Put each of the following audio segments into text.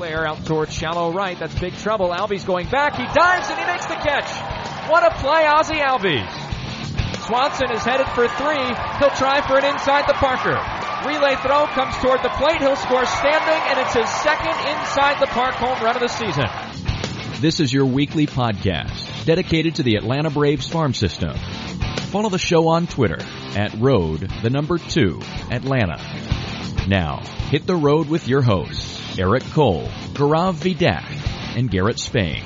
Flare out towards shallow right. That's big trouble. Albies going back. He dives and he makes the catch. What a play, Ozzie Albies. Swanson is headed for three. He'll try for an inside the Parker. Relay throw comes toward the plate. He'll score standing, and it's his second inside the park home run of the season. This is your weekly podcast dedicated to the Atlanta Braves farm system. Follow the show on Twitter at road the number two Atlanta. Now hit the road with your hosts Eric Cole, Gaurav Vedak, and Garrett Spain.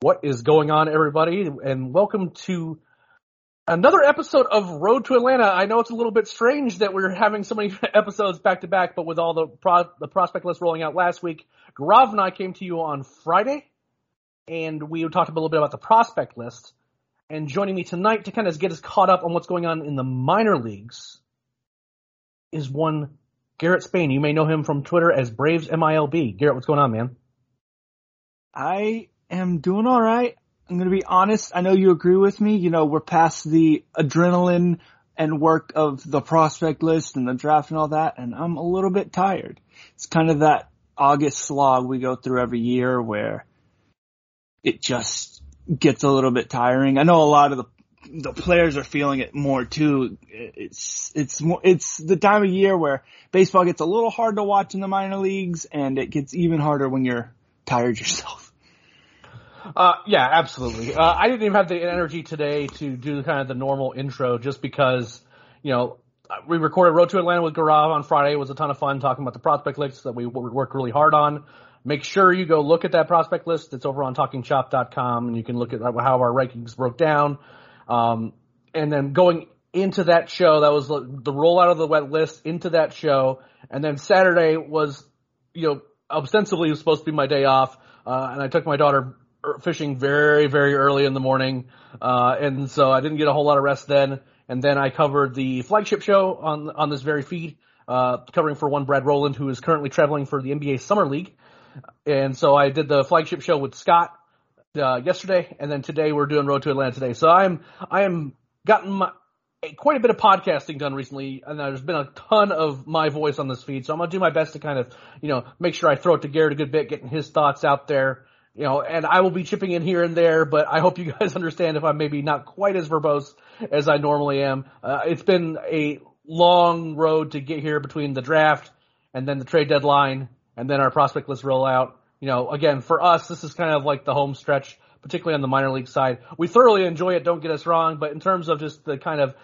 What is going on, everybody? And welcome to another episode of Road to Atlanta. I know it's a little bit strange that we're having so many episodes back to back, but with all the pro- the prospect list rolling out last week, Gaurav and I came to you on Friday, and we talked a little bit about the prospect list. And joining me tonight to kind of get us caught up on what's going on in the minor leagues is one Garrett Spain. You may know him from Twitter as Braves MILB. Garrett, what's going on, man? I am doing all right. I'm going to be honest. I know you agree with me. You know, we're past the adrenaline and work of the prospect list and the draft and all that, and I'm a little bit tired. It's kind of that August slog we go through every year where it just gets a little bit tiring. I know a lot of the the players are feeling it more too. It's it's more it's the time of year where baseball gets a little hard to watch in the minor leagues, and it gets even harder when you're tired yourself. Uh, yeah, absolutely. Uh, I didn't even have the energy today to do kind of the normal intro, just because you know we recorded Road to Atlanta with Gaurav on Friday. It was a ton of fun talking about the prospect list that we worked really hard on. Make sure you go look at that prospect list. It's over on TalkingChop.com, and you can look at how our rankings broke down. Um, and then going into that show, that was the, rollout of the wet list into that show. And then Saturday was, you know, ostensibly was supposed to be my day off. Uh, and I took my daughter fishing very, very early in the morning. Uh, and so I didn't get a whole lot of rest then. And then I covered the flagship show on, on this very feed, uh, covering for one Brad Rowland, who is currently traveling for the NBA Summer League. And so I did the flagship show with Scott uh, yesterday, and then today we're doing Road to Atlanta today. So I'm I am gotten my, quite a bit of podcasting done recently, and there's been a ton of my voice on this feed. So I'm gonna do my best to kind of you know make sure I throw it to Garrett a good bit, getting his thoughts out there. You know, and I will be chipping in here and there, but I hope you guys understand if I'm maybe not quite as verbose as I normally am. Uh, it's been a long road to get here between the draft and then the trade deadline and then our prospect list rollout you know, again, for us, this is kind of like the home stretch, particularly on the minor league side. We thoroughly enjoy it, don't get us wrong, but in terms of just the kind of,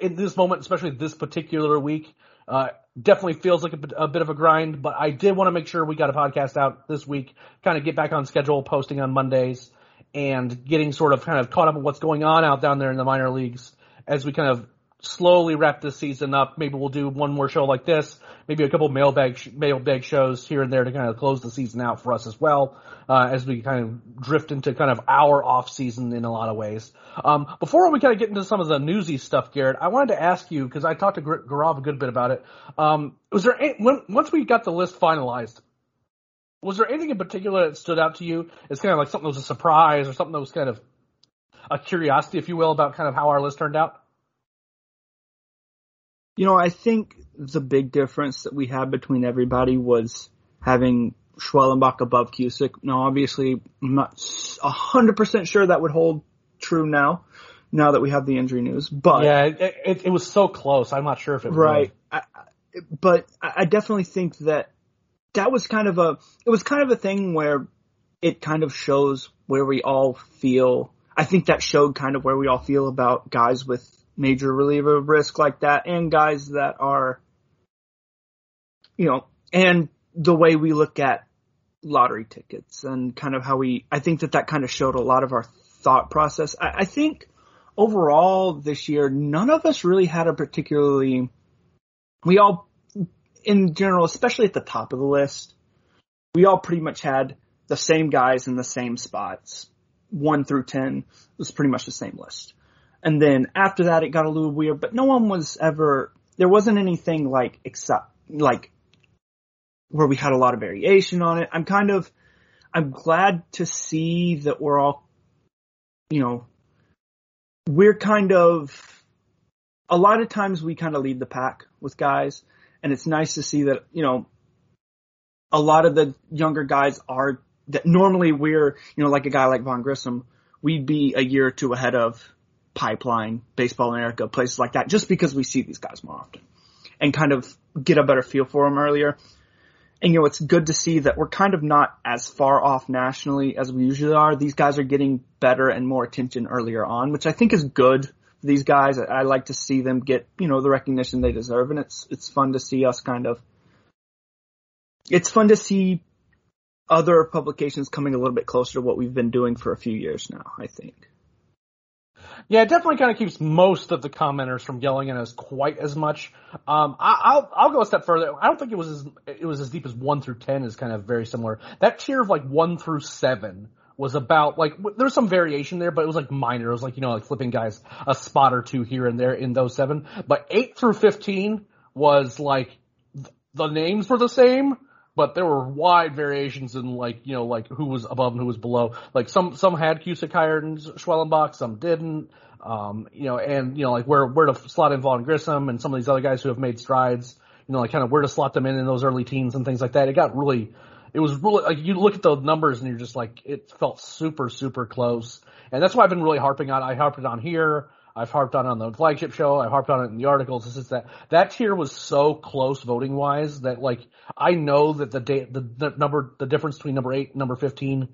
in this moment, especially this particular week, uh, definitely feels like a, a, bit of a grind, but I did want to make sure we got a podcast out this week, kind of get back on schedule, posting on Mondays, and getting sort of kind of caught up with what's going on out down there in the minor leagues as we kind of slowly wrap this season up. Maybe we'll do one more show like this, maybe a couple mailbag sh- mailbag shows here and there to kind of close the season out for us as well, uh, as we kind of drift into kind of our off season in a lot of ways. Um, before we kind of get into some of the newsy stuff, Garrett, I wanted to ask you because I talked to Gaurav a good bit about it. Um, was there any, when, once we got the list finalized? Was there anything in particular that stood out to you as kind of like something that was a surprise or something that was kind of a curiosity, if you will, about kind of how our list turned out? You know, I think the big difference that we had between everybody was having Schwellenbach above Cusick. Now, obviously, I'm not 100% sure that would hold true now, now that we have the injury news. But yeah, it, it, it was so close. I'm not sure if it right. I, but I definitely think that that was kind of a it was kind of a thing where it kind of shows where we all feel. I think that showed kind of where we all feel about guys with major reliever risk like that and guys that are, you know, and the way we look at lottery tickets and kind of how we, I think that that kind of showed a lot of our thought process. I, I think overall this year, none of us really had a particularly, we all, in general, especially at the top of the list, we all pretty much had the same guys in the same spots. One through ten was pretty much the same list. And then after that, it got a little weird, but no one was ever, there wasn't anything like, except, like, where we had a lot of variation on it. I'm kind of, I'm glad to see that we're all, you know, we're kind of, a lot of times we kind of lead the pack with guys, and it's nice to see that, you know, a lot of the younger guys are, that normally we're, you know, like a guy like Vaughn Grissom, we'd be a year or two ahead of Pipeline, Baseball America, places like that, just because we see these guys more often and kind of get a better feel for them earlier. And you know, it's good to see that we're kind of not as far off nationally as we usually are. These guys are getting better and more attention earlier on, which I think is good for these guys. I, I like to see them get, you know, the recognition they deserve and it's, it's fun to see us kind of, it's fun to see other publications coming a little bit closer to what we've been doing for a few years now, I think. Yeah, it definitely kind of keeps most of the commenters from yelling at us quite as much. Um, I, will I'll go a step further. I don't think it was as it was as deep as one through ten is kind of very similar. That tier of like one through seven was about like there's some variation there, but it was like minor. It was like you know like flipping guys a spot or two here and there in those seven. But eight through fifteen was like the names were the same, but there were wide variations in like you know like who was above and who was below. Like some some had Cusick higher than Schwellenbach, some didn't. Um, you know, and you know like where where to slot in Vaughn Grissom and some of these other guys who have made strides. You know, like kind of where to slot them in in those early teens and things like that. It got really, it was really like you look at the numbers and you're just like it felt super super close. And that's why I've been really harping on. I harped on here. I've harped on it on the flagship show. I've harped on it in the articles. It's just that that tier was so close voting wise that like I know that the the, the number the difference between number eight and number fifteen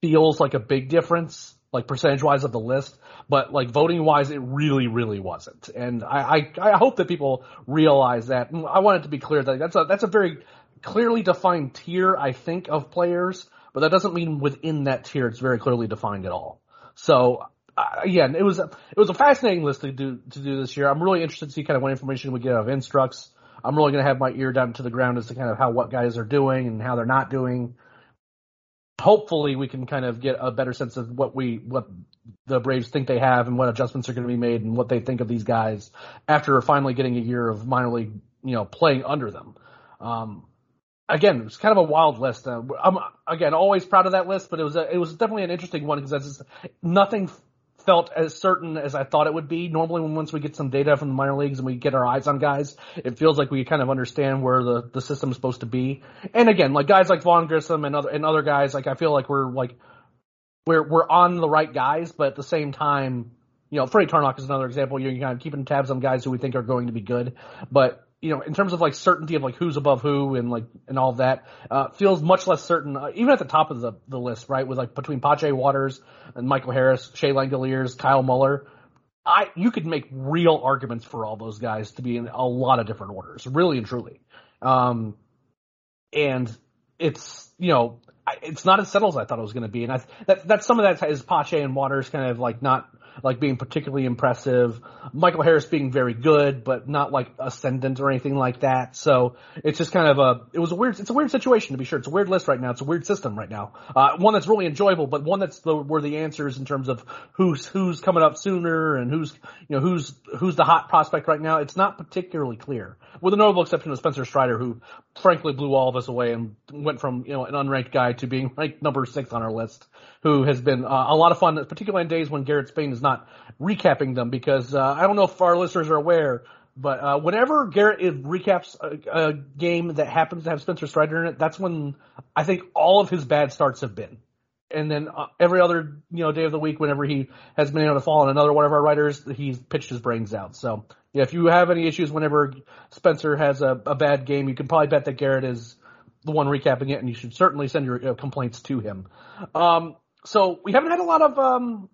feels like a big difference, like percentage wise of the list, but like voting wise, it really really wasn't. And I I, I hope that people realize that. I want it to be clear that that's a that's a very clearly defined tier I think of players, but that doesn't mean within that tier it's very clearly defined at all. So uh, again, it was it was a fascinating list to do to do this year. I'm really interested to see kind of what information we get out of Instructs. I'm really going to have my ear down to the ground as to kind of how what guys are doing and how they're not doing. Hopefully, we can kind of get a better sense of what we what the Braves think they have and what adjustments are going to be made and what they think of these guys after finally getting a year of minor league, you know, playing under them. Um, again, it was kind of a wild list. Uh, I'm again always proud of that list, but it was a, it was definitely an interesting one because that's nothing felt as certain as I thought it would be. Normally, when once we get some data from the minor leagues and we get our eyes on guys, it feels like we kind of understand where the the system is supposed to be. And again, like guys like Vaughn Grissom and other and other guys, like I feel like we're like we're we're on the right guys, but at the same time, you know, Freddie Tarnok is another example. You're kind of keeping tabs on guys who we think are going to be good, but you know, in terms of like certainty of like who's above who and like and all that, uh, feels much less certain. Uh, even at the top of the the list, right, with like between Pache Waters and Michael Harris, Shea Langeliers, Kyle Muller, I you could make real arguments for all those guys to be in a lot of different orders, really and truly. Um, and it's you know it's not as settled as I thought it was going to be, and I, that that some of that is Pache and Waters kind of like not like being particularly impressive. Michael Harris being very good, but not like ascendant or anything like that. So it's just kind of a, it was a weird, it's a weird situation to be sure. It's a weird list right now. It's a weird system right now. Uh, one that's really enjoyable, but one that's the, where the answers in terms of who's, who's coming up sooner and who's, you know, who's, who's the hot prospect right now. It's not particularly clear with a notable exception of Spencer Strider, who frankly blew all of us away and went from, you know, an unranked guy to being ranked number six on our list, who has been uh, a lot of fun, particularly on days when Garrett Spain is not recapping them because uh, I don't know if our listeners are aware, but uh, whenever Garrett recaps a, a, game that happens to have Spencer Strider in it, that's when I think all of his bad starts have been. And then uh, every other you know day of the week, whenever he has been able to fall on another one of our writers, he's pitched his brains out. So yeah, if you have any issues whenever Spencer has a, a bad game, you can probably bet that Garrett is the one recapping it, and you should certainly send your uh, complaints to him. Um, so we haven't had a lot of um,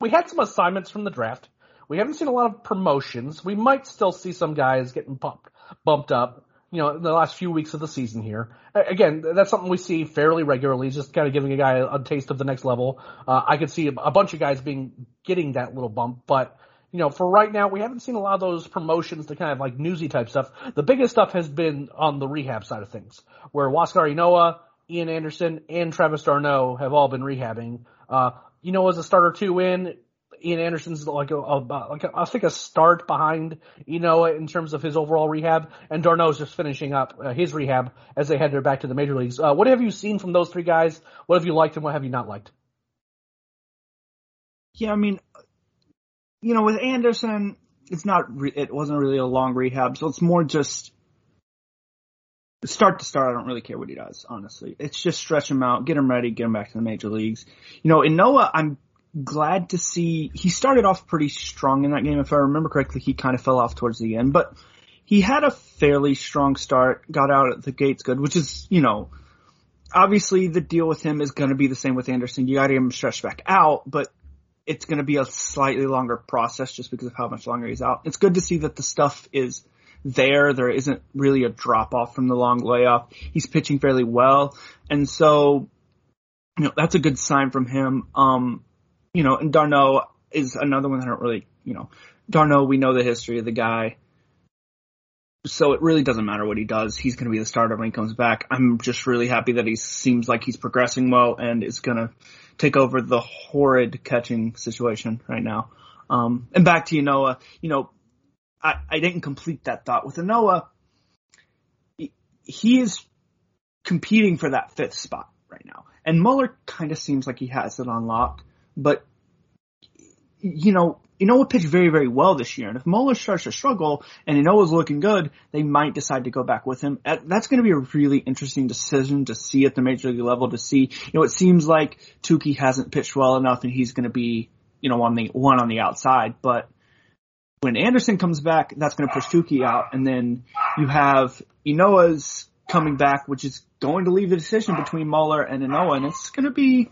we had some assignments from the draft. We haven't seen a lot of promotions. We might still see some guys getting bumped bumped up. You know, in the last few weeks of the season here. Again, that's something we see fairly regularly, just kind of giving a guy a, taste of the next level. Uh, I could see a, bunch of guys being getting that little bump, but you know, for right now, we haven't seen a lot of those promotions to kind of like newsy type stuff. The biggest stuff has been on the rehab side of things, where Huascar Ynoa, Ian Anderson, and Travis d'Arnaud have all been rehabbing. Uh, Ynoa as a starter two in. Ian Anderson's like a, a like a, I think a start behind you know in terms of his overall rehab, and d'Arnaud's just finishing up uh, his rehab as they head their back to the major leagues. Uh, what have you seen from those three guys? What have you liked and what have you not liked? Yeah, I mean, you know, with Anderson, it's not, re- it wasn't really a long rehab, so it's more just start to start. I don't really care what he does, honestly. It's just stretch him out, get him ready, get him back to the major leagues. You know, Ynoa, I'm glad to see he started off pretty strong in that game. If I remember correctly, he kind of fell off towards the end, but he had a fairly strong start, got out at the gates good, which is, you know, obviously the deal with him is going to be the same with Anderson. You got to get him stretched back out, but it's going to be a slightly longer process just because of how much longer he's out. It's good to see that the stuff is there. There isn't really a drop off from the long layoff. He's pitching fairly well. And so, you know, that's a good sign from him. Um, you know, and d'Arnaud is another one that I don't really, you know, d'Arnaud, we know the history of the guy. So it really doesn't matter what he does. He's going to be the starter when he comes back. I'm just really happy that he seems like he's progressing well and is going to take over the horrid catching situation right now. Um, and back to Ynoa, you know, I, I didn't complete that thought with Ynoa. He, is competing for that fifth spot right now. And Muller kind of seems like he has it on lock, but you know, Ynoa pitched very, very well this year. And if Muller starts to struggle and Ynoa's looking good, they might decide to go back with him. That's going to be a really interesting decision to see at the major league level to see, you know, it seems like Touki hasn't pitched well enough and he's going to be, you know, on the one on the outside. But when Anderson comes back, that's going to push Touki out. And then you have Ynoa's coming back, which is going to leave the decision between Muller and Ynoa. And it's going to be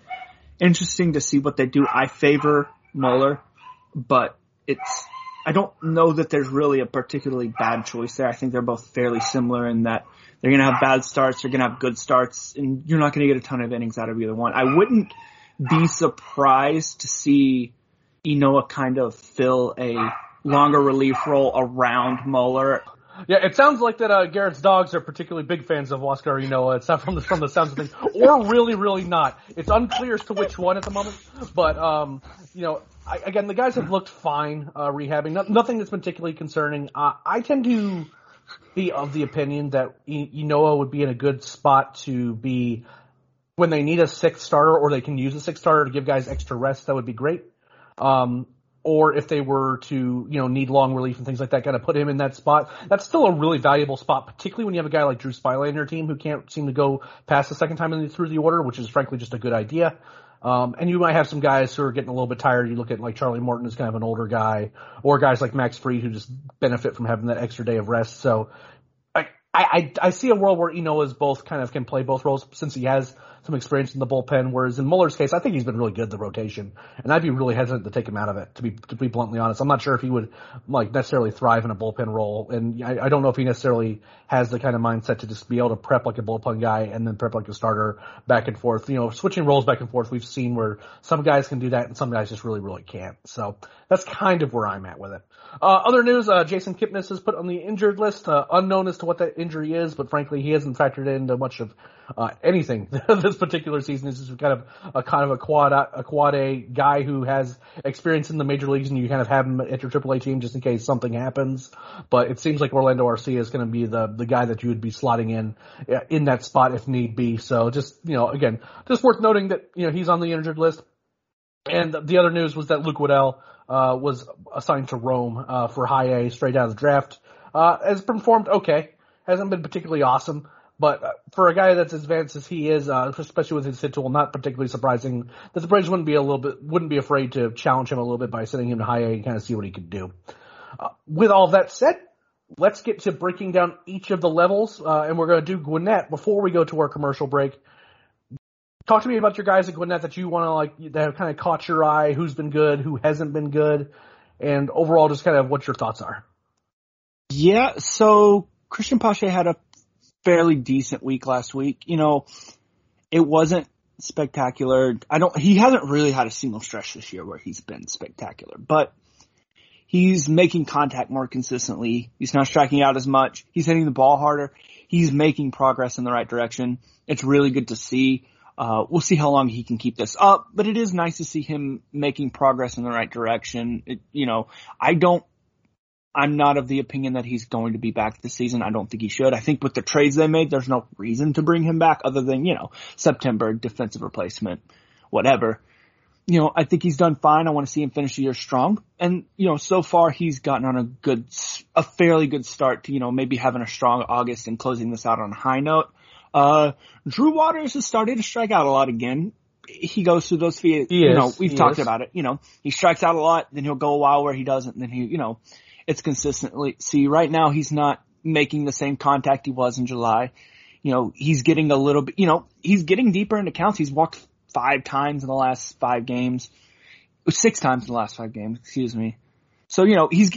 interesting to see what they do. I favor Muller but it's I don't know that there's really a particularly bad choice there. I think they're both fairly similar in that they're going to have bad starts, they're going to have good starts, and you're not going to get a ton of innings out of either one. I wouldn't be surprised to see Ynoa kind of fill a longer relief role around Muller. Yeah, it sounds like that uh, Garrett's dogs are particularly big fans of Huascar Ynoa. It's not from the from the sounds of things, or really, really not. It's unclear as to which one at the moment. But um, you know, I, again, the guys have looked fine uh, rehabbing. No, nothing that's particularly concerning. Uh, I tend to be of the opinion that Ynoa would be in a good spot to be when they need a sixth starter or they can use a sixth starter to give guys extra rest. That would be great. Um, or if they were to, you know, need long relief and things like that, kind of put him in that spot. That's still a really valuable spot, particularly when you have a guy like Drew Smyly on your team who can't seem to go past the second time through the order, which is frankly just a good idea. Um, and you might have some guys who are getting a little bit tired. You look at like Charlie Morton is kind of an older guy, or guys like Max Fried who just benefit from having that extra day of rest. So I, I, I see a world where Ynoa is both kind of can play both roles since he has some experience in the bullpen. Whereas in Muller's case, I think he's been really good the rotation, and I'd be really hesitant to take him out of it. To be to be bluntly honest, I'm not sure if he would like necessarily thrive in a bullpen role, and I, I don't know if he necessarily has the kind of mindset to just be able to prep like a bullpen guy and then prep like a starter back and forth. You know, switching roles back and forth. We've seen where some guys can do that, and some guys just really really can't. So that's kind of where I'm at with it. Uh, other news, uh, Jason Kipnis is put on the injured list, uh, unknown as to what that injury is, but frankly, he hasn't factored into much of uh, anything this particular season. Is kind of a kind of a quad a quad A guy who has experience in the major leagues, and you kind of have him at your AAA team just in case something happens. But it seems like Orlando Arcia is going to be the the guy that you would be slotting in uh, in that spot if need be. So just you know, again, just worth noting that you know he's on the injured list. And the other news was that Luke Waddell uh, was assigned to Rome uh, for high A straight out of the draft. Uh, has performed okay. Hasn't been particularly awesome. But uh, for a guy that's as advanced as he is, uh, especially with his hit tool, not particularly surprising that the Braves wouldn't be a little bit, wouldn't be afraid to challenge him a little bit by sending him to high A and kind of see what he could do. Uh, with all that said, let's get to breaking down each of the levels, uh, and we're going to do Gwinnett before we go to our commercial break. Talk to me about your guys at Gwinnett that you want to like that have kind of caught your eye. Who's been good? Who hasn't been good? And overall, just kind of what your thoughts are. Yeah, so Christian Pache had a fairly decent week last week. You know, it wasn't spectacular. I don't, he hasn't really had a single stretch this year where he's been spectacular, but he's making contact more consistently. He's not striking out as much. He's hitting the ball harder. He's making progress in the right direction. It's really good to see. Uh, we'll see how long he can keep this up, but it is nice to see him making progress in the right direction. It, you know, I don't I'm not of the opinion that he's going to be back this season. I don't think he should. I think with the trades they made, there's no reason to bring him back other than, you know, September defensive replacement, whatever. You know, I think he's done fine. I want to see him finish the year strong. And, you know, so far he's gotten on a good, a fairly good start to, you know, maybe having a strong August and closing this out on a high note. Uh, Drew Waters has started to strike out a lot again. He goes through those, feet. you know, we've talked is. about it. You know, he strikes out a lot, then he'll go a while where he doesn't, and then he, you know, it's consistently see right now he's not making the same contact he was in July. You know, he's getting a little bit, you know, he's getting deeper into counts. He's walked five times in the last five games, six times in the last five games, excuse me. So, you know, he's,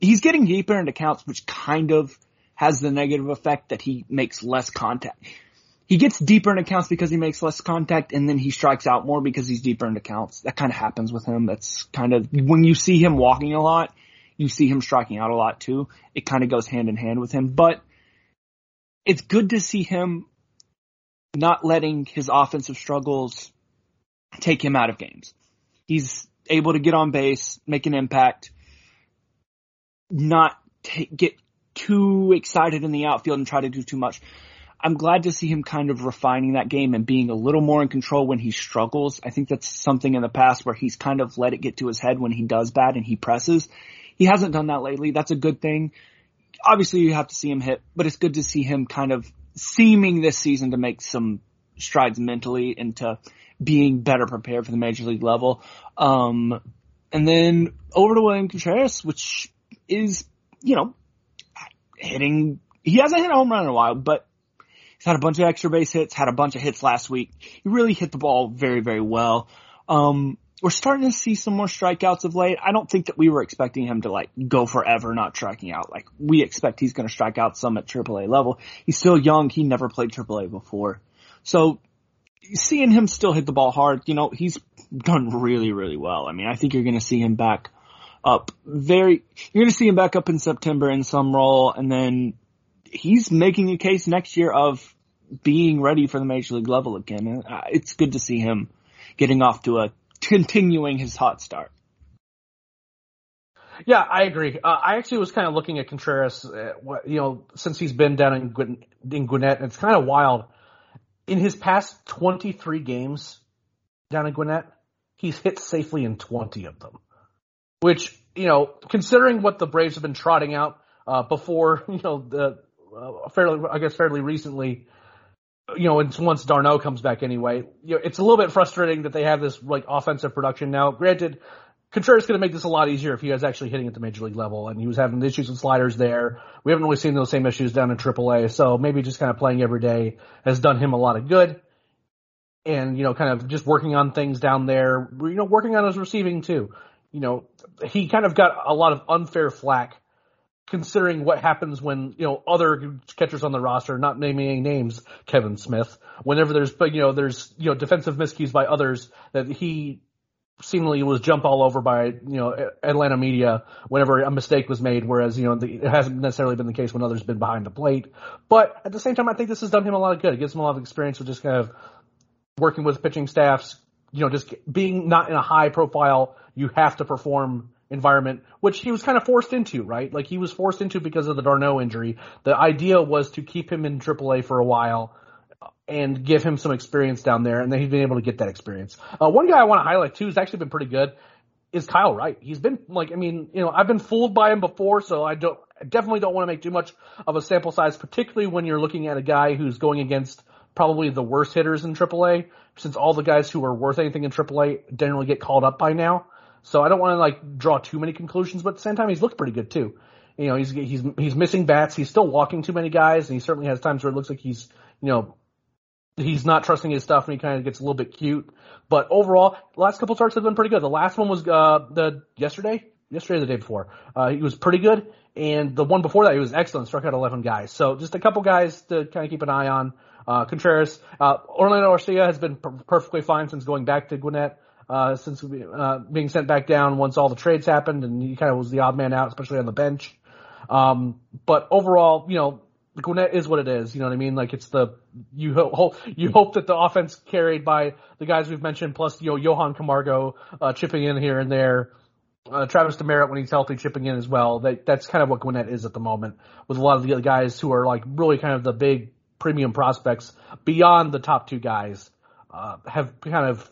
he's getting deeper into counts, which kind of has the negative effect that he makes less contact. He gets deeper into counts because he makes less contact and then he strikes out more because he's deeper into counts. That kind of happens with him. That's kind of, when you see him walking a lot, you see him striking out a lot too. It kind of goes hand in hand with him, but it's good to see him not letting his offensive struggles take him out of games. He's able to get on base, make an impact, not t- get too excited in the outfield and try to do too much. I'm glad to see him kind of refining that game and being a little more in control when he struggles. I think that's something in the past where he's kind of let it get to his head when he does bad and he presses. He hasn't done that lately. That's a good thing. Obviously you have to see him hit, but it's good to see him kind of seeming this season to make some strides mentally into being better prepared for the major league level. Um, and then over to William Contreras, which is, you know, hitting, he hasn't hit a home run in a while, but he's had a bunch of extra base hits, had a bunch of hits last week. He really hit the ball very, very well. Um, we're starting to see some more strikeouts of late. I don't think that we were expecting him to like go forever not striking out. Like we expect he's going to strike out some at AAA level. He's still young. He never played AAA before. So seeing him still hit the ball hard, you know, he's done really, really well. I mean, I think you're going to see him back up very, you're going to see him back up in September in some role and then he's making a case next year of being ready for the major league level again. Uh, it's good to see him getting off to a continuing his hot start. Yeah, I agree. Uh, I actually was kind of looking at Contreras, uh, you know, since he's been down in, in Gwinnett, and it's kind of wild. In his past 23 games down in Gwinnett, he's hit safely in 20 of them. Which, you know, considering what the Braves have been trotting out uh, before, you know, the uh, fairly, I guess, fairly recently, you know, it's once d'Arnaud comes back anyway, you know, it's a little bit frustrating that they have this like offensive production now. Granted, Contreras going to make this a lot easier if he was actually hitting at the major league level, and he was having issues with sliders there. We haven't really seen those same issues down in AAA, so maybe just kind of playing every day has done him a lot of good. And you know, kind of just working on things down there, you know, working on his receiving too. You know, he kind of got a lot of unfair flack considering what happens when you know other catchers on the roster, not naming any names, Kevan Smith. Whenever there's you know there's you know defensive miscues by others that he seemingly was jumped all over by you know Atlanta media whenever a mistake was made, whereas you know the, it hasn't necessarily been the case when others been behind the plate. But at the same time, I think this has done him a lot of good. It gives him a lot of experience with just kind of working with pitching staffs. You know, just being not in a high profile, you have to perform environment, which he was kind of forced into, right? Like he was forced into because of the d'Arnaud injury. The idea was to keep him in AAA for a while and give him some experience down there, and then he's been able to get that experience. Uh, one guy I want to highlight too has actually been pretty good. Is Kyle Wright? He's been like, I mean, you know, I've been fooled by him before, so I don't, I definitely don't want to make too much of a sample size, particularly when you're looking at a guy who's going against probably the worst hitters in AAA, since all the guys who are worth anything in AAA generally get called up by now. So I don't want to like draw too many conclusions, but at the same time, he's looked pretty good too. You know, he's he's he's missing bats. He's still walking too many guys, and he certainly has times where it looks like he's you know he's not trusting his stuff, and he kind of gets a little bit cute. But overall, last couple starts have been pretty good. The last one was uh, the yesterday, yesterday or the day before. Uh, he was pretty good, and the one before that he was excellent. Struck out 11 guys. So just a couple guys to kind of keep an eye on. Uh, Contreras, uh, Orlando Arcia has been per- perfectly fine since going back to Gwinnett uh, since uh, being sent back down once all the trades happened, and he kind of was the odd man out, especially on the bench. Um, but overall, you know, Gwinnett is what it is. You know what I mean? Like it's the you hope you hope that the offense carried by the guys we've mentioned, plus you know Johan Camargo uh, chipping in here and there. Uh, Travis Demeritte when he's healthy chipping in as well. That that's kind of what Gwinnett is at the moment with a lot of the guys who are like really kind of the big premium prospects beyond the top two guys uh, have kind of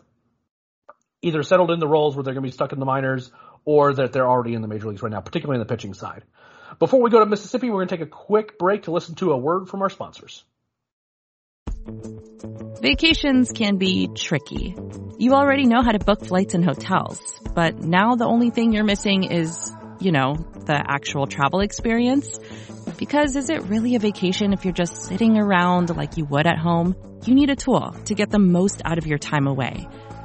either settled in the roles where they're going to be stuck in the minors or that they're already in the major leagues right now, particularly in the pitching side. Before we go to Mississippi, we're going to take a quick break to listen to a word from our sponsors. Vacations can be tricky. You already know how to book flights and hotels, but now the only thing you're missing is, you know, the actual travel experience. Because is it really a vacation if you're just sitting around like you would at home? You need a tool to get the most out of your time away.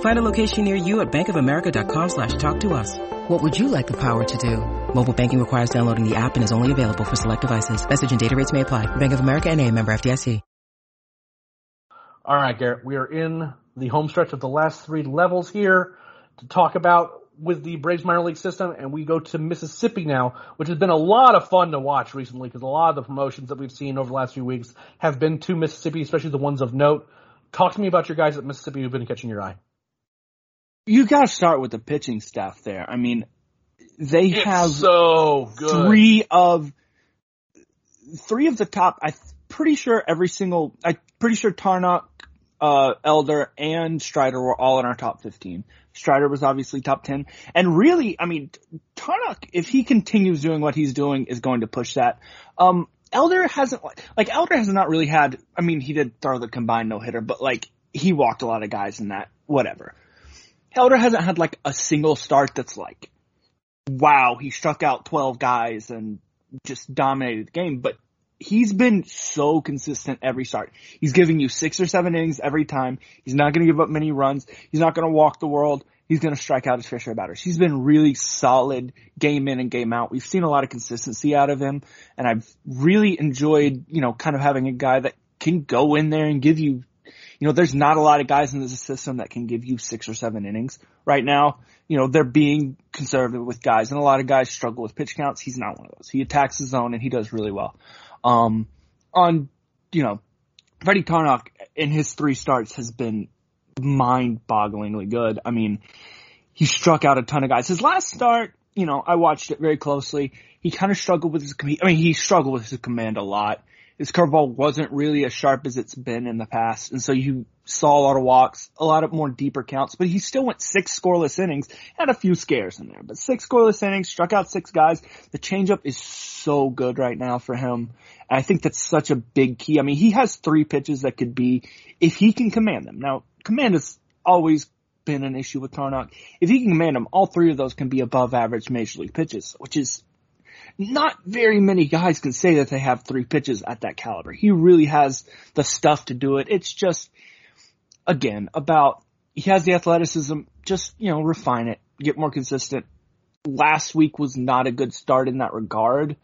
Find a location near you at bankofamerica.com slash talk to us. What would you like the power to do? Mobile banking requires downloading the app and is only available for select devices. Message and data rates may apply. Bank of America and a member FDIC. All right, Garrett, we are in the home stretch of the last three levels here to talk about with the Braves minor league system, and we go to Mississippi now, which has been a lot of fun to watch recently because a lot of the promotions that we've seen over the last few weeks have been to Mississippi, especially the ones of note. Talk to me about your guys at Mississippi who've been catching your eye. You got to start with the pitching staff there. I mean, they it's have so good. three of three of the top. I'm pretty sure every single. I'm pretty sure Tarnok, uh, Elder, and Strider were all in our top 15. Strider was obviously top 10. And really, I mean, Tarnok, if he continues doing what he's doing, is going to push that. Um, Elder hasn't, like, Elder has not really had, I mean, he did throw the combined no hitter, but like, he walked a lot of guys in that, whatever. Elder hasn't had like a single start that's like, wow, he struck out 12 guys and just dominated the game, but he's been so consistent every start. He's giving you six or seven innings every time. He's not going to give up many runs. He's not going to walk the world. He's going to strike out his of batters. He's been really solid game in and game out. We've seen a lot of consistency out of him and I've really enjoyed, you know, kind of having a guy that can go in there and give you, you know, there's not a lot of guys in this system that can give you six or seven innings right now. You know, they're being conservative with guys and a lot of guys struggle with pitch counts. He's not one of those. He attacks his zone and he does really well. Um, on, you know, Freddie Tarnok in his three starts has been mind-bogglingly good. I mean, he struck out a ton of guys. His last start, you know, I watched it very closely. He kind of struggled with his, I mean, he struggled with his command a lot. His curveball wasn't really as sharp as it's been in the past, and so you saw a lot of walks, a lot of more deeper counts, but he still went six scoreless innings, had a few scares in there, but six scoreless innings, struck out six guys. The changeup is so good right now for him. And I think that's such a big key. I mean, he has three pitches that could be, if he can command them. Now, command has always been an issue with Tarnok. If he can command them, all three of those can be above average major league pitches, which is, not very many guys can say that they have three pitches at that caliber. He really has the stuff to do it. It's just, again, about, he has the athleticism, just, you know, refine it, get more consistent. Last week was not a good start in that regard.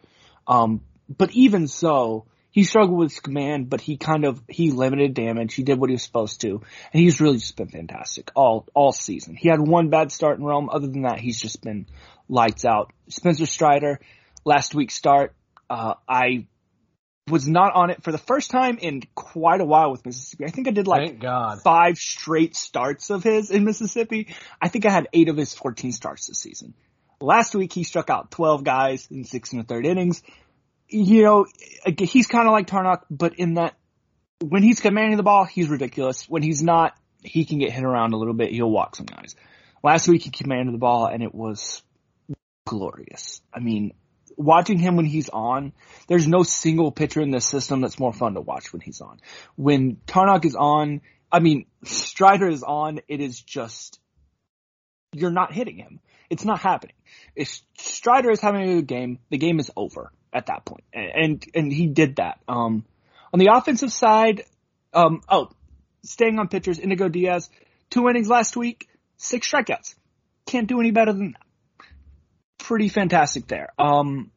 Um, but even so, he struggled with his command, but he kind of, he limited damage. He did what he was supposed to. And he's really just been fantastic all, all season. He had one bad start in Rome. Other than that, he's just been lights out. Spencer Strider, last week's start, uh, I was not on it for the first time in quite a while with Mississippi. I think I did like five straight starts of his in Mississippi. I think I had eight of his 14 starts this season. Last week he struck out 12 guys in six and a third innings you know, he's kind of like Tarnok, but in that when he's commanding the ball, he's ridiculous. When he's not, he can get hit around a little bit. He'll walk some guys. Last week he commanded the ball and it was glorious. I mean, watching him when he's on, there's no single pitcher in this system that's more fun to watch when he's on. When Tarnok is on, I mean, Strider is on, it is just, you're not hitting him. It's not happening. If Strider is having a good game, the game is over at that point. And, and he did that. Um, on the offensive side, um, oh, staying on pitchers, Indigo Diaz, two innings last week, six strikeouts. Can't do any better than that. Pretty fantastic there. Um,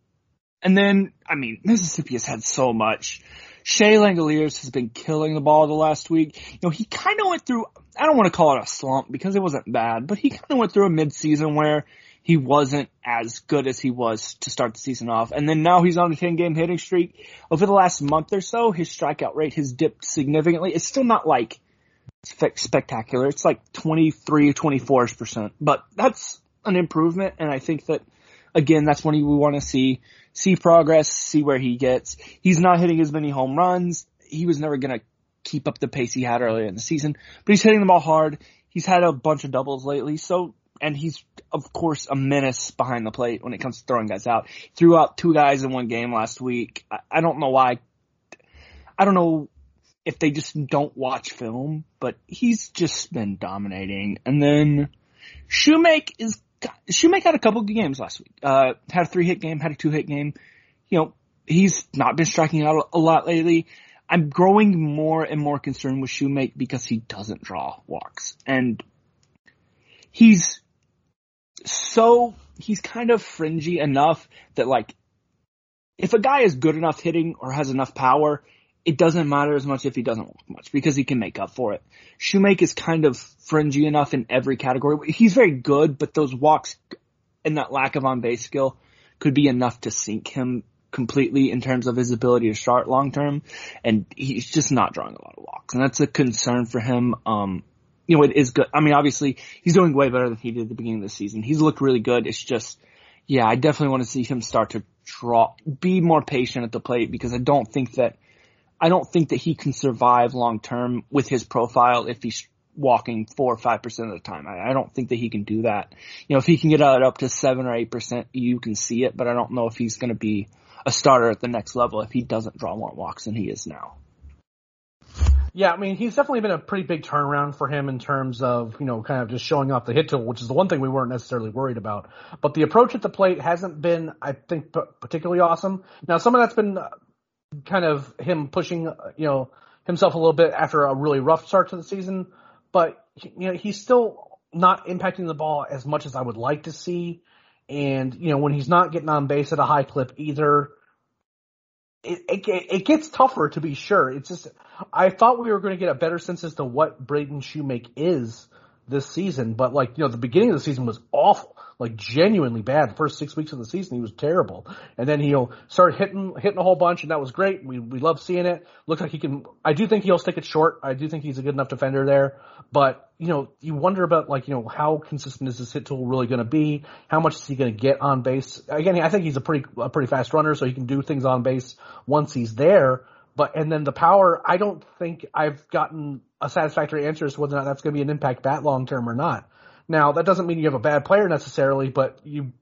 and then, I mean, Mississippi has had so much. Shea Langeliers has been killing the ball the last week. You know, he kind of went through, I don't want to call it a slump because it wasn't bad, but he kind of went through a midseason where he wasn't as good as he was to start the season off. And then now he's on a 10 game hitting streak. Over the last month or so, his strikeout rate has dipped significantly. It's still not like spectacular. It's like 23 or 24 percent, but that's an improvement. And I think that again, that's when we want to see, see progress, see where he gets. He's not hitting as many home runs. He was never going to keep up the pace he had earlier in the season, but he's hitting the ball hard. He's had a bunch of doubles lately. So and he's of course a menace behind the plate when it comes to throwing guys out. Threw out two guys in one game last week. I, I don't know why. I don't know if they just don't watch film, but he's just been dominating. And then Shewmake is Shewmake had a couple good games last week. Uh, had a three hit game, had a two hit game. You know, he's not been striking out a lot lately. I'm growing more and more concerned with Shewmake because he doesn't draw walks. And he's so he's kind of fringy enough that like if a guy is good enough hitting or has enough power, it doesn't matter as much if he doesn't walk much because he can make up for it. Shewmake is kind of fringy enough in every category. He's very good, but those walks and that lack of on base skill could be enough to sink him completely in terms of his ability to start long term. And he's just not drawing a lot of walks. And that's a concern for him. Um, you know, it is good. I mean, obviously he's doing way better than he did at the beginning of the season. He's looked really good. It's just, yeah, I definitely want to see him start to draw, be more patient at the plate because I don't think that, I don't think that he can survive long term with his profile if he's walking four or five percent of the time. I, I, don't think that he can do that. You know, if he can get it up to seven or eight percent, you can see it, but I don't know if he's going to be a starter at the next level if he doesn't draw more walks than he is now. Yeah, I mean, he's definitely been a pretty big turnaround for him in terms of, you know, kind of just showing off the hit tool, which is the one thing we weren't necessarily worried about. But the approach at the plate hasn't been, I think, particularly awesome. Now, some of that's been kind of him pushing, uh, you know, himself a little bit after a really rough start to the season, but, you know, he's still not impacting the ball as much as I would like to see. And, you know, when he's not getting on base at a high clip either, it, it, it gets tougher to be sure. It's just I thought we were going to get a better sense as to what Braden Shewmake is this season, but like you know the beginning of the season was awful like genuinely bad. The first six weeks of the season, he was terrible. And then he'll start hitting, hitting a whole bunch, and that was great. We, we love seeing it. Looks like he can, I do think he'll stick it short. I do think he's a good enough defender there. But, you know, you wonder about like, you know, how consistent is this hit tool really going to be? How much is he going to get on base? Again, I think he's a pretty, a pretty fast runner, so he can do things on base once he's there. But, and then the power, I don't think I've gotten a satisfactory answer as to whether or not that's going to be an impact bat long term or not. Now, that doesn't mean you have a bad player necessarily, but you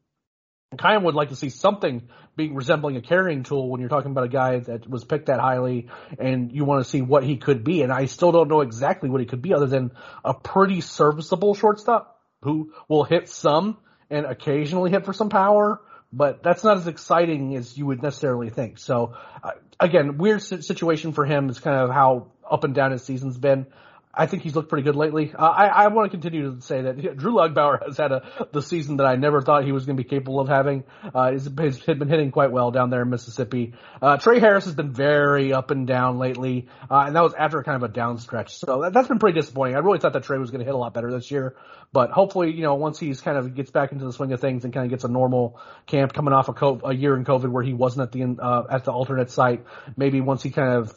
kind of would like to see something being resembling a carrying tool when you're talking about a guy that was picked that highly and you want to see what he could be. And I still don't know exactly what he could be other than a pretty serviceable shortstop who will hit some and occasionally hit for some power, but that's not as exciting as you would necessarily think. So, uh, again, weird situation for him is kind of how up and down his season's been. I think he's looked pretty good lately. Uh, I, I want to continue to say that Drew Lugbauer has had a the season that I never thought he was going to be capable of having. Uh, he's, he's been hitting quite well down there in Mississippi. Uh, Trey Harris has been very up and down lately, uh, and that was after kind of a down stretch. So that, has been pretty disappointing. I really thought that Trey was going to hit a lot better this year, but hopefully, you know, once he's kind of gets back into the swing of things and kind of gets a normal camp coming off a, COVID, a year in COVID where he wasn't at the uh, at the alternate site, maybe once he kind of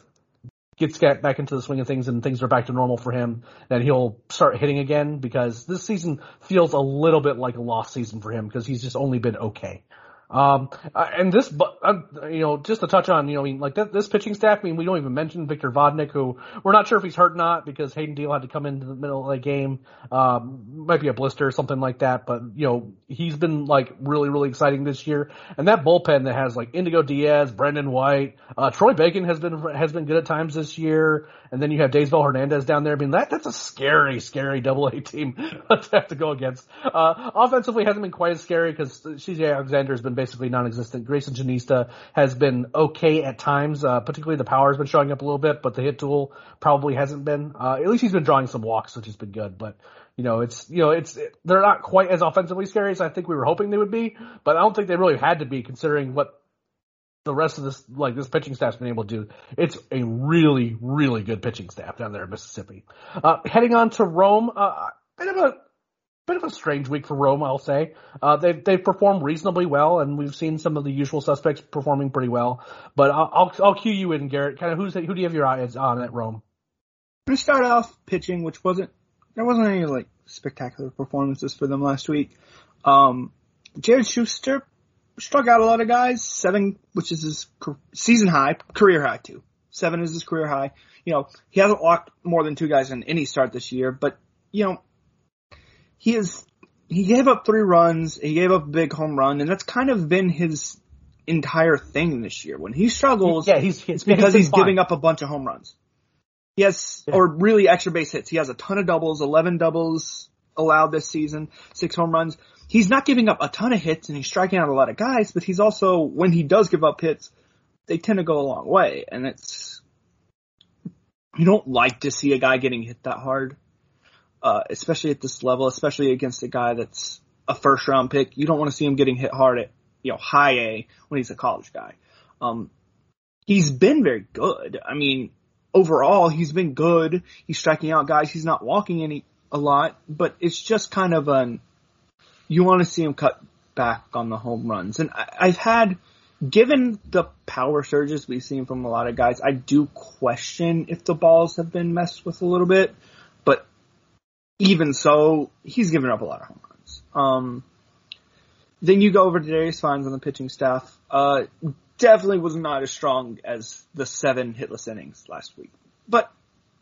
gets back into the swing of things and things are back to normal for him, then he'll start hitting again because this season feels a little bit like a lost season for him because he's just only been okay. Um, uh, and this, uh, you know, just to touch on, you know, I mean, like th- this pitching staff. I mean, we don't even mention Victor Vodnik, who we're not sure if he's hurt or not because Hayden Deal had to come into the middle of the game. Um, might be a blister or something like that, but you know, he's been like really, really exciting this year. And that bullpen that has like Indigo Diaz, Brendan White, uh, Troy Bacon has been has been good at times this year. And then you have Daysbel Hernandez down there. I mean, that that's a scary, scary Double A team to have to go against. Uh, offensively hasn't been quite as scary because CJ Alexander has been basically non-existent. Greyson Jenista has been okay at times, uh, particularly the power has been showing up a little bit, but the hit tool probably hasn't been. Uh, at least he's been drawing some walks, which has been good, but you know, it's, you know, it's, they're not quite as offensively scary as I think we were hoping they would be, but I don't think they really had to be considering what the rest of this, like this pitching staff's been able to do. It's a really, really good pitching staff down there in Mississippi. Uh, heading on to Rome, uh, bit of a, bit of a strange week for Rome, I'll say. Uh, they've, they've performed reasonably well, and we've seen some of the usual suspects performing pretty well. But I'll, I'll, I'll cue you in, Gaurav. Kind of who's, who do you have your eyes on at Rome? I'm gonna start off pitching, which wasn't, there wasn't any like spectacular performances for them last week. Um, Jared Schuster struck out a lot of guys. Seven, which is his season high, career high too. Seven is his career high. You know, he hasn't walked more than two guys in any start this year, but you know, he is, he gave up three runs, he gave up a big home run, and that's kind of been his entire thing this year. When he struggles, yeah, he's, it's because he's, he's giving up a bunch of home runs. He has, yeah. or really extra base hits. He has a ton of doubles, 11 doubles allowed this season, six home runs he's not giving up a ton of hits and he's striking out a lot of guys, but he's also, when he does give up hits, they tend to go a long way. And it's, you don't like to see a guy getting hit that hard, uh, especially at this level, especially against a guy that's a first round pick. You don't want to see him getting hit hard at, you know, high A when he's a college guy. Um, he's been very good. I mean, overall, he's been good. He's striking out guys. He's not walking any, a lot, but it's just kind of an, you want to see him cut back on the home runs. And I, have had, given the power surges we've seen from a lot of guys, I do question if the balls have been messed with a little bit. But even so, he's given up a lot of home runs. Um, then you go over to Darius Vines on the pitching staff. Uh, definitely was not as strong as the seven hitless innings last week. But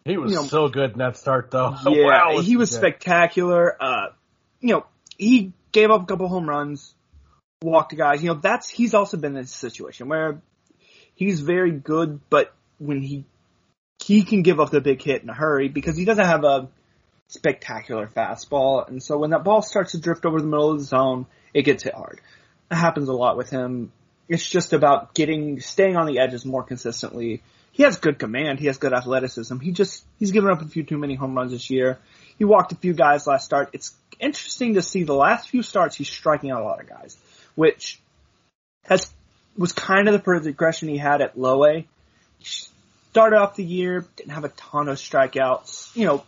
he was you know, so good in that start, though. Yeah, wow, he was good. spectacular. Uh, you know, he gave up a couple home runs, walked guys. You know, that's he's also been in this situation where he's very good, but when he he can give up the big hit in a hurry because he doesn't have a spectacular fastball, and so when that ball starts to drift over the middle of the zone, it gets hit hard. It happens a lot with him. It's just about getting staying on the edges more consistently. He has good command. He has good athleticism. He just he's given up a few too many home runs this year. He walked a few guys last start. It's interesting to see the last few starts he's striking out a lot of guys, which has was kind of the progression he had at low A. Started off the year didn't have a ton of strikeouts, you know,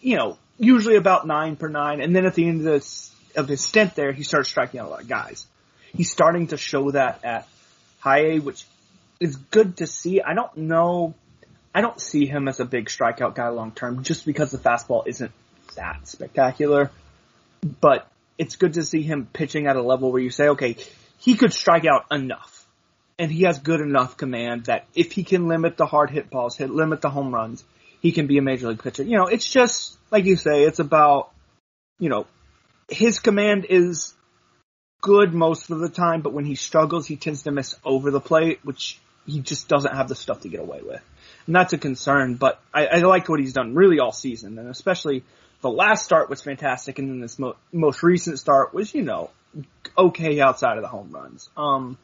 you know, usually about nine per nine, and then at the end of this of his stint there, he starts striking out a lot of guys. He's starting to show that at high A, which is good to see. I don't know. I don't see him as a big strikeout guy long term just because the fastball isn't that spectacular but it's good to see him pitching at a level where you say, okay, he could strike out enough. And he has good enough command that if he can limit the hard hit balls, hit, limit the home runs, he can be a major league pitcher. You know, it's just, like you say, it's about, you know, his command is good most of the time, but when he struggles, he tends to miss over the plate, which he just doesn't have the stuff to get away with. And that's a concern, but I, I like what he's done really all season, and especially the last start was fantastic, and then this mo- most recent start was, you know, okay outside of the home runs. Um,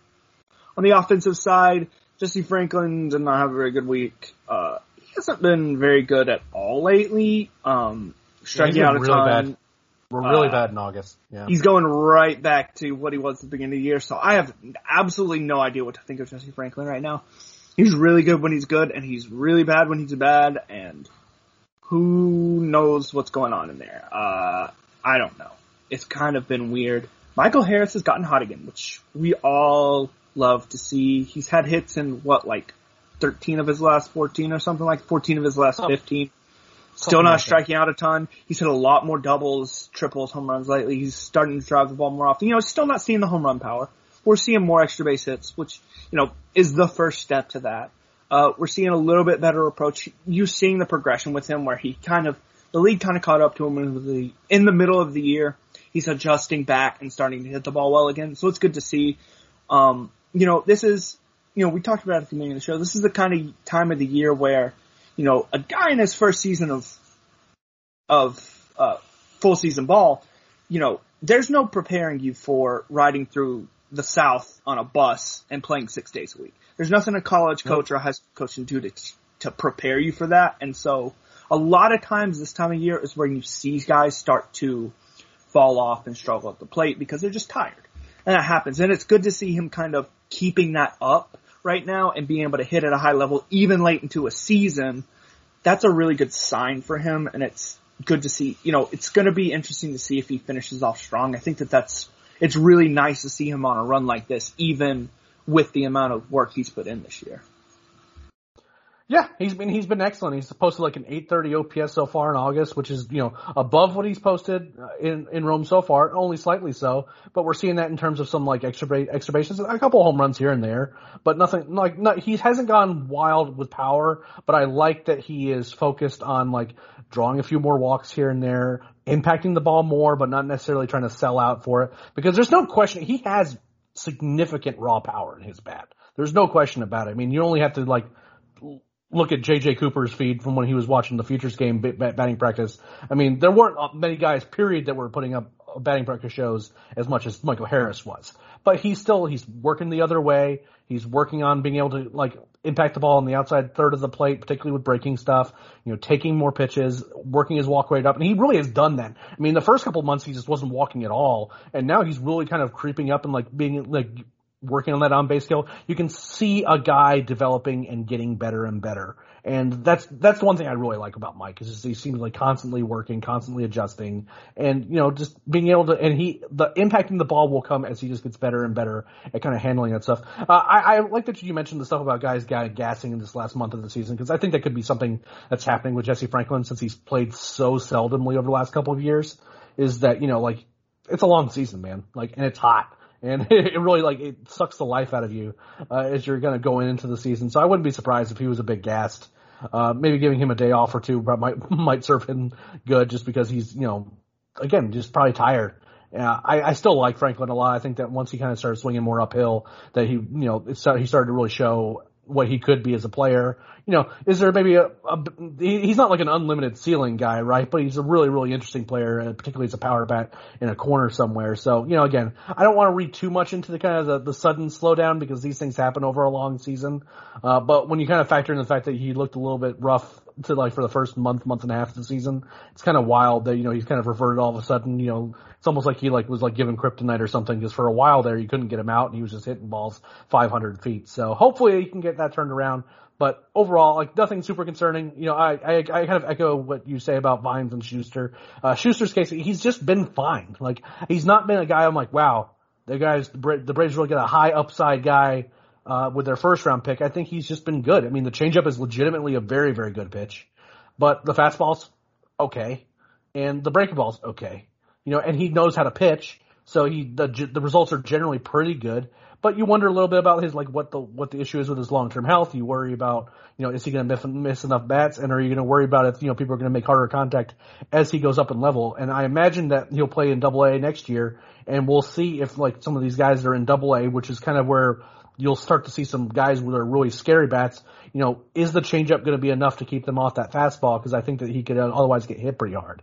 on the offensive side, Jesse Franklin did not have a very good week. Uh, hasn't been very good at all lately. Um, striking Yeah, out a really ton. bad. We're really Uh, bad in August. Yeah. He's going right back to what he was at the beginning of the year. So I have absolutely no idea what to think of Jesse Franklin right now. He's really good when he's good, and he's really bad when he's bad, and who knows what's going on in there. Uh, I don't know. It's kind of been weird. Michael Harris has gotten hot again, which we all love to see. He's had hits in what, like 13 of his last 14 or something like 14 of his last Something- 15. Still not striking out a ton. He's hit a lot more doubles, triples, home runs lately. He's starting to drive the ball more often. You know, still not seeing the home run power. We're seeing more extra base hits, which, you know, is the first step to that. Uh, we're seeing a little bit better approach. You seeing the progression with him where he kind of, the league kind of caught up to him in the, in the middle of the year. He's adjusting back and starting to hit the ball well again. So it's good to see. Um, you know, this is, you know, we talked about it at the beginning of the show. This is the kind of time of the year where, you know, a guy in his first season of, of, uh, full season ball, you know, there's no preparing you for riding through the South on a bus and playing six days a week. There's nothing a college coach or a high school coach can do to, to prepare you for that. And so a lot of times this time of year is where you see guys start to fall off and struggle at the plate because they're just tired. And that happens. And it's good to see him kind of keeping that up right now and being able to hit at a high level even late into a season. That's a really good sign for him and it's good to see, you know, it's going to be interesting to see if he finishes off strong. I think that that's, it's really nice to see him on a run like this even with the amount of work he's put in this year. Yeah, he's been he's been excellent. He's posted like an 830 OPS so far in August, which is you know above what he's posted uh, in in Rome so far, only slightly so. But we're seeing that in terms of some like extra extra bases, a couple home runs here and there, but nothing like not, he hasn't gone wild with power. But I like that he is focused on like drawing a few more walks here and there, impacting the ball more, but not necessarily trying to sell out for it. Because there's no question he has significant raw power in his bat. There's no question about it. I mean, you only have to like look at JJ Cooper's feed from when he was watching the Futures game bat- bat- batting practice. I mean, there weren't uh, many guys, period, that were putting up uh, batting practice shows as much as Michael Harris was. But he's still, he's working the other way. He's working on being able to, like, impact the ball on the outside third of the plate, particularly with breaking stuff, you know, taking more pitches, working his walk rate up. And he really has done that. I mean, the first couple months he just wasn't walking at all. And now he's really kind of creeping up and, like, being, like, working on that on base skill, you can see a guy developing and getting better and better. And that's that's the one thing I really like about Mike is he seems like constantly working, constantly adjusting, and you know just being able to. And he the impacting the ball will come as he just gets better and better at kind of handling that stuff. Uh, I, I like that you mentioned the stuff about guys ga- gassing in this last month of the season because I think that could be something that's happening with Jesse Franklin since he's played so seldomly over the last couple of years. Is that you know like it's a long season, man, like and it's hot and it really like it sucks the life out of you uh, as you're going to go into the season. So I wouldn't be surprised if he was a bit gassed. Uh, maybe giving him a day off or two might might serve him good just because he's you know again just probably tired. Yeah, I, I still like Franklin a lot. I think that once he kind of started swinging more uphill, that he you know it he started to really show what he could be as a player. You know, is there maybe a, a he- he's not like an unlimited ceiling guy, right? But he's a really, really interesting player, uh, particularly as a power bat in a corner somewhere. So, you know, again, I don't want to read too much into the kind of the, the sudden slowdown because these things happen over a long season. Uh, but when you kind of factor in the fact that he looked a little bit rough to like for the first month, month and a half of the season, it's kind of wild that, you know, he's kind of reverted all of a sudden, you know, it's almost like he like was like given kryptonite or something because for a while there you couldn't get him out and he was just hitting balls 500 feet. So hopefully he can get that turned around. But overall, like nothing super concerning. You know, I, I, I kind of echo what you say about Vines and Schuster. Uh, Schuster's case, he's just been fine. Like he's not been a guy I'm like, wow, the guys, the, Braves really get a high upside guy, uh, with their first round pick. I think he's just been good. I mean, the changeup is legitimately a very, very good pitch, but the fastball's okay. And the breaking ball's okay. You know, and he knows how to pitch. So he, the, the results are generally pretty good. But you wonder a little bit about his like what the what the issue is with his long term health. You worry about you know is he going to miss, miss enough bats, and are you going to worry about if you know people are going to make harder contact as he goes up in level? And I imagine that he'll play in Double A next year, and we'll see if like some of these guys that are in Double A, which is kind of where you'll start to see some guys with are really scary bats. You know, is the changeup going to be enough to keep them off that fastball? Because I think that he could uh, otherwise get hit pretty hard.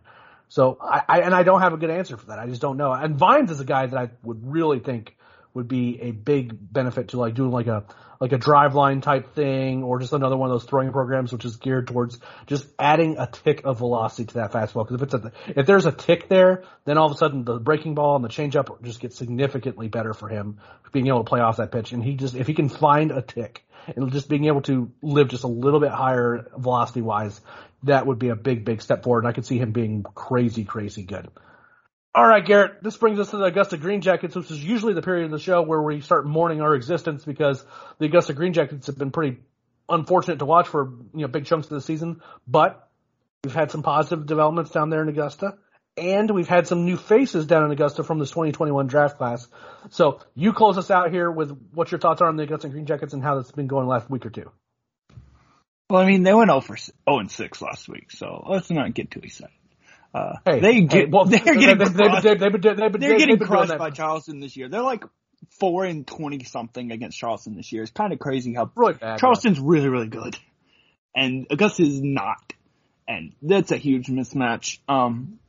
So I, I and I don't have a good answer for that. I just don't know. And Vines is a guy that I would really think would be a big benefit to like doing like a like a Driveline type thing or just another one of those throwing programs which is geared towards just adding a tick of velocity to that fastball. Because if it's a, if there's a tick there, then all of a sudden the breaking ball and the changeup just get significantly better for him being able to play off that pitch. And he just if he can find a tick and just being able to live just a little bit higher velocity wise, that would be a big big step forward. And I could see him being crazy crazy good. All right, Gaurav, this brings us to the Augusta Green Jackets, which is usually the period of the show where we start mourning our existence because the Augusta Green Jackets have been pretty unfortunate to watch for, you know, big chunks of the season, but we've had some positive developments down there in Augusta and we've had some new faces down in Augusta from this 2021 draft class. So you close us out here with what your thoughts are on the Augusta Green Jackets and how that's been going last week or two. Well, I mean, they went 0 for 0 and 6 last week, so let's not get too excited. Uh, Hey, they get, hey, well, they're getting they- they- crushed. they- they've been- they've been- they're getting crushed by Charleston this year. They're like four and twenty something against Charleston this year. It's kind of crazy how Really bad. Charleston's really really good, and Augusta is not, and that's a huge mismatch. Um,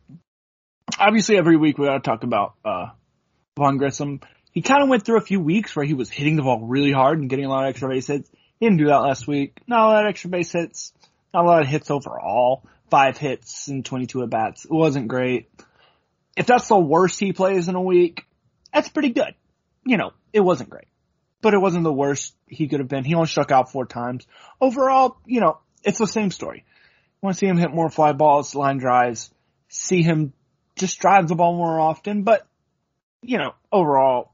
obviously every week we gotta talk about uh Vaughn Grissom. He kind of went through a few weeks where he was hitting the ball really hard and getting a lot of extra base hits. He didn't do that last week. Not a lot of extra base hits. Not a lot of hits overall. Five hits and 22 at bats. It wasn't great. If that's the worst he plays in a week, that's pretty good. You know, it wasn't great, but it wasn't the worst he could have been. He only struck out four times. Overall, you know, it's the same story. want to see him hit more fly balls, line drives, see him just drive the ball more often, but you know, overall,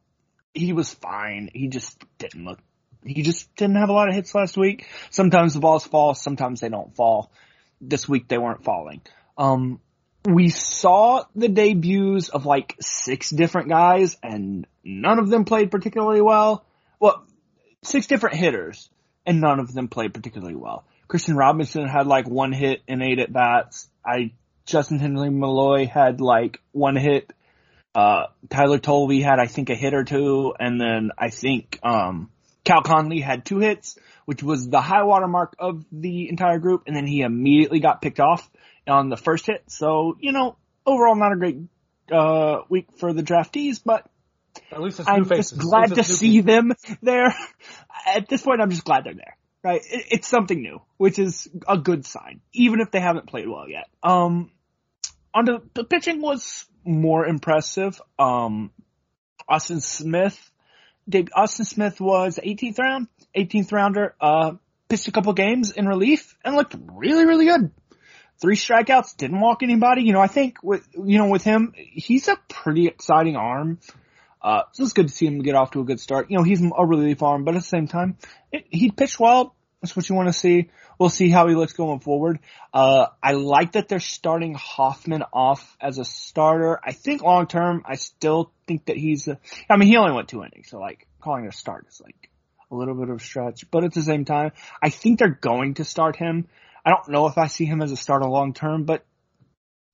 he was fine. He just didn't look, he just didn't have a lot of hits last week. Sometimes the balls fall, sometimes they don't fall. This week they weren't falling. Um, we saw the debuts of like six different guys and none of them played particularly well. Well, six different hitters and none of them played particularly well. Christian Robinson had like one hit and eight at bats. I, Justin Henry Malloy had like one hit. Uh, Tyler Tolve had, I think, a hit or two. And then I think, um, Cal Conley had two hits, which was the high water mark of the entire group. And then he immediately got picked off on the first hit. So, you know, overall not a great, uh, week for the draftees, but At least it's I'm faces. just glad to least it's new see them there. At this point, I'm just glad they're there. Right? It, it's something new, which is a good sign, even if they haven't played well yet. Um, on the, the pitching was more impressive. Um, Austin Smith, did Austin Smith was 18th round, 18th rounder, uh, pitched a couple games in relief and looked really, really good. Three strikeouts, didn't walk anybody. You know, I think with, you know, with him, he's a pretty exciting arm. Uh, so it's good to see him get off to a good start. You know, he's a relief arm, but at the same time, it, he pitched well. That's what you want to see. We'll see how he looks going forward. Uh, I like that they're starting Hoffman off as a starter. I think long term, I still think that he's a, I mean, he only went two innings, so like calling a start is like a little bit of a stretch, but at the same time, I think they're going to start him. I don't know if I see him as a starter long term, but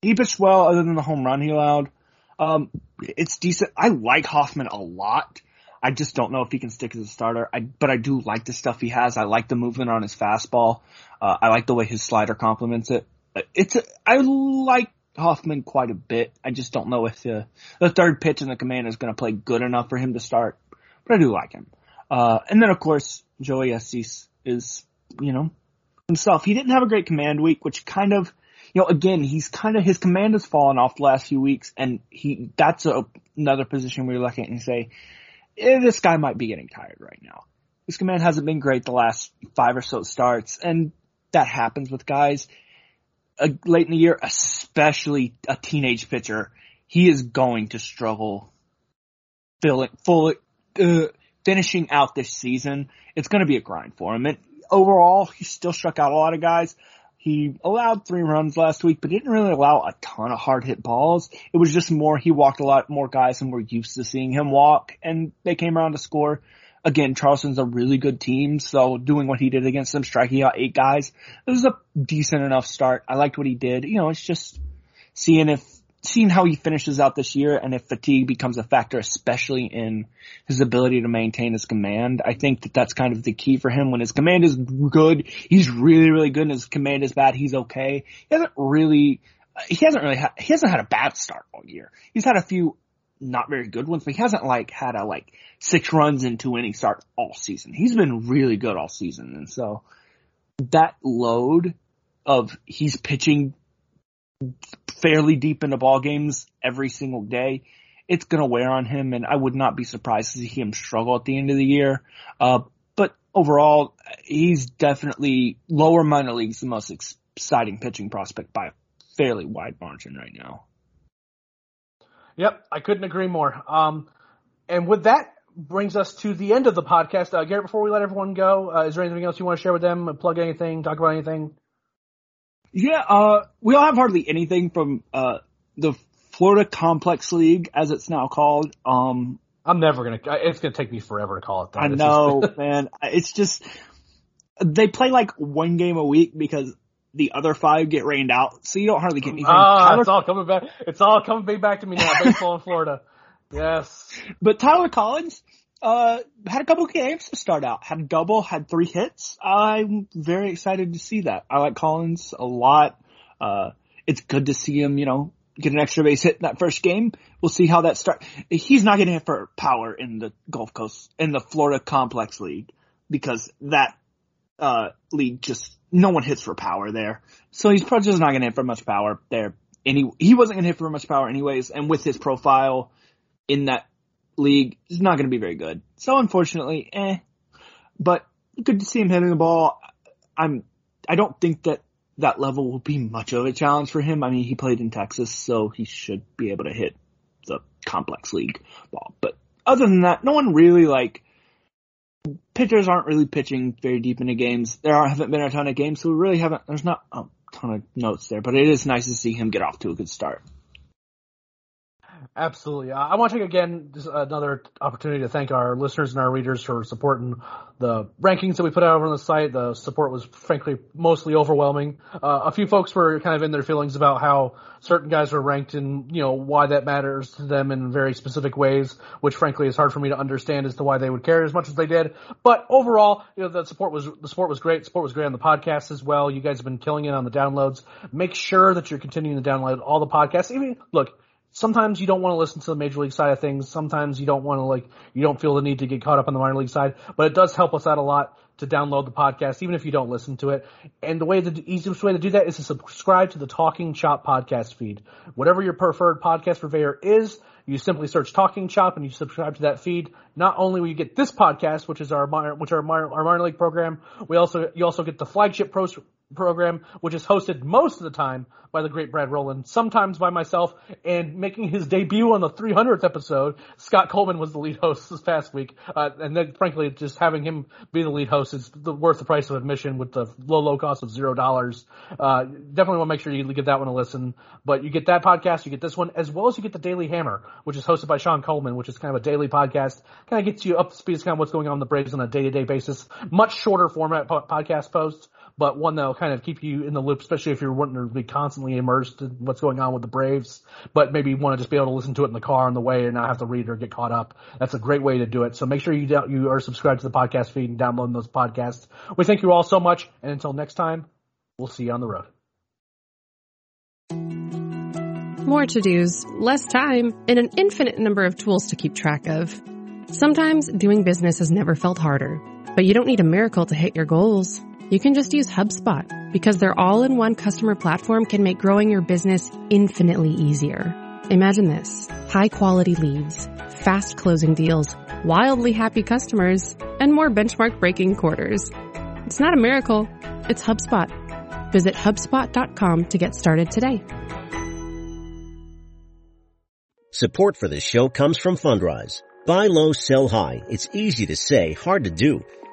he pitched well other than the home run he allowed. Um, it's decent. I like Hoffman a lot. I just don't know if he can stick as a starter. I, but I do like the stuff he has. I like the movement on his fastball. Uh, I like the way his slider complements it. It's, a, I like Hoffman quite a bit. I just don't know if the, the third pitch in the command is going to play good enough for him to start, but I do like him. Uh, and then of course, Joey Estes is, you know, himself. He didn't have a great command week, which kind of, you know, again, he's kind of, his command has fallen off the last few weeks and he, that's a, another position where you look at and say, eh, this guy might be getting tired right now. His command hasn't been great the last five or so starts and that happens with guys uh, late in the year, especially a teenage pitcher. He is going to struggle filling, full, uh, finishing out this season. It's going to be a grind for him. And overall, he still struck out a lot of guys. He allowed three runs last week, but didn't really allow a ton of hard hit balls. It was just more, he walked a lot more guys than we're used to seeing him walk, and they came around to score. Again, Charleston's a really good team, so doing what he did against them, striking out eight guys, it was a decent enough start. I liked what he did. You know, it's just seeing if, seeing how he finishes out this year and if fatigue becomes a factor, especially in his ability to maintain his command. I think that that's kind of the key for him. When his command is good, he's really, really good and his command is bad, he's okay. He hasn't really, he hasn't really had, he hasn't had a bad start all year. He's had a few not very good ones, but he hasn't like had a like six runs in two innings start all season. He's been really good all season. And so that load of he's pitching fairly deep into ball games every single day, it's going to wear on him. And I would not be surprised to see him struggle at the end of the year. Uh, but overall, he's definitely lower minor leagues, the most exciting pitching prospect by a fairly wide margin right now. Yep, I couldn't agree more. Um, and with that brings us to the end of the podcast. Uh, Gaurav, before we let everyone go, uh, is there anything else you want to share with them? Plug anything? Talk about anything? Yeah, uh, we don't have hardly anything from uh, the Florida Complex League, as it's now called. Um, I'm never gonna. It's gonna take me forever to call it that. I know, man. It's just they play like one game a week because the other five get rained out, so you don't hardly get anything. Ah, Tyler, it's all coming back. It's all coming back to me now. Baseball in Florida. Yes. But Tyler Collins uh, had a couple of games to start out. Had a double, had three hits. I'm very excited to see that. I like Collins a lot. Uh, it's good to see him, you know, get an extra base hit in that first game. We'll see how that starts. He's not getting hit for power in the Gulf Coast, in the Florida Complex League, because that, uh, league just, no one hits for power there. So he's probably just not going to hit for much power there. Any, he wasn't going to hit for much power anyways, and with his profile in that league, he's not going to be very good. So unfortunately, eh. But good to see him hitting the ball. I'm, I don't think that that level will be much of a challenge for him. I mean, he played in Texas, so he should be able to hit the complex league ball. But other than that, no one really like, pitchers aren't really pitching very deep into games. There are, haven't been a ton of games, so we really haven't, there's not a ton of notes there, but it is nice to see him get off to a good start. Absolutely. I want to take again just another opportunity to thank our listeners and our readers for supporting the rankings that we put out over on the site. The support was frankly mostly overwhelming. Uh, a few folks were kind of in their feelings about how certain guys were ranked and, you know, why that matters to them in very specific ways, which frankly is hard for me to understand as to why they would care as much as they did. But overall, you know, the support was, the support was great. Support was great on the podcast as well. You guys have been killing it on the downloads. Make sure that you're continuing to download all the podcasts. Even, look, sometimes you don't want to listen to the major league side of things. Sometimes you don't want to like, you don't feel the need to get caught up on the minor league side, but it does help us out a lot to download the podcast, even if you don't listen to it. And the way, the easiest way to do that is to subscribe to the Talking Chop podcast feed. Whatever your preferred podcast purveyor is, you simply search Talking Chop and you subscribe to that feed. Not only will you get this podcast, which is our minor, which are our, our minor league program, we also, you also get the flagship pros, program, which is hosted most of the time by the great Brad Rowland, sometimes by myself, and making his debut on the 300th episode, Scott Coleman was the lead host this past week. Uh, and then frankly, just having him be the lead host is the, worth the price of admission with the low, low cost of zero dollars. Uh, definitely want to make sure you give that one a listen. But you get that podcast, you get this one, as well as you get the Daily Hammer, which is hosted by Sean Coleman, which is kind of a daily podcast, kind of gets you up to speed, kind of what's going on in the Braves on a day-to-day basis. Much shorter format po- podcast posts but one that'll kind of keep you in the loop, especially if you're wanting to be constantly immersed in what's going on with the Braves, but maybe you want to just be able to listen to it in the car on the way and not have to read or get caught up. That's a great way to do it. So make sure you you are subscribed to the podcast feed and downloading those podcasts. We thank you all so much, and until next time, we'll see you on the road. More to dos, less time, and an infinite number of tools to keep track of. Sometimes doing business has never felt harder, but you don't need a miracle to hit your goals you can just use HubSpot because their all-in-one customer platform can make growing your business infinitely easier. Imagine this. High quality leads, fast closing deals, wildly happy customers, and more benchmark breaking quarters. It's not a miracle. It's HubSpot. Visit HubSpot.com to get started today. Support for this show comes from Fundrise. Buy low, sell high. It's easy to say, hard to do.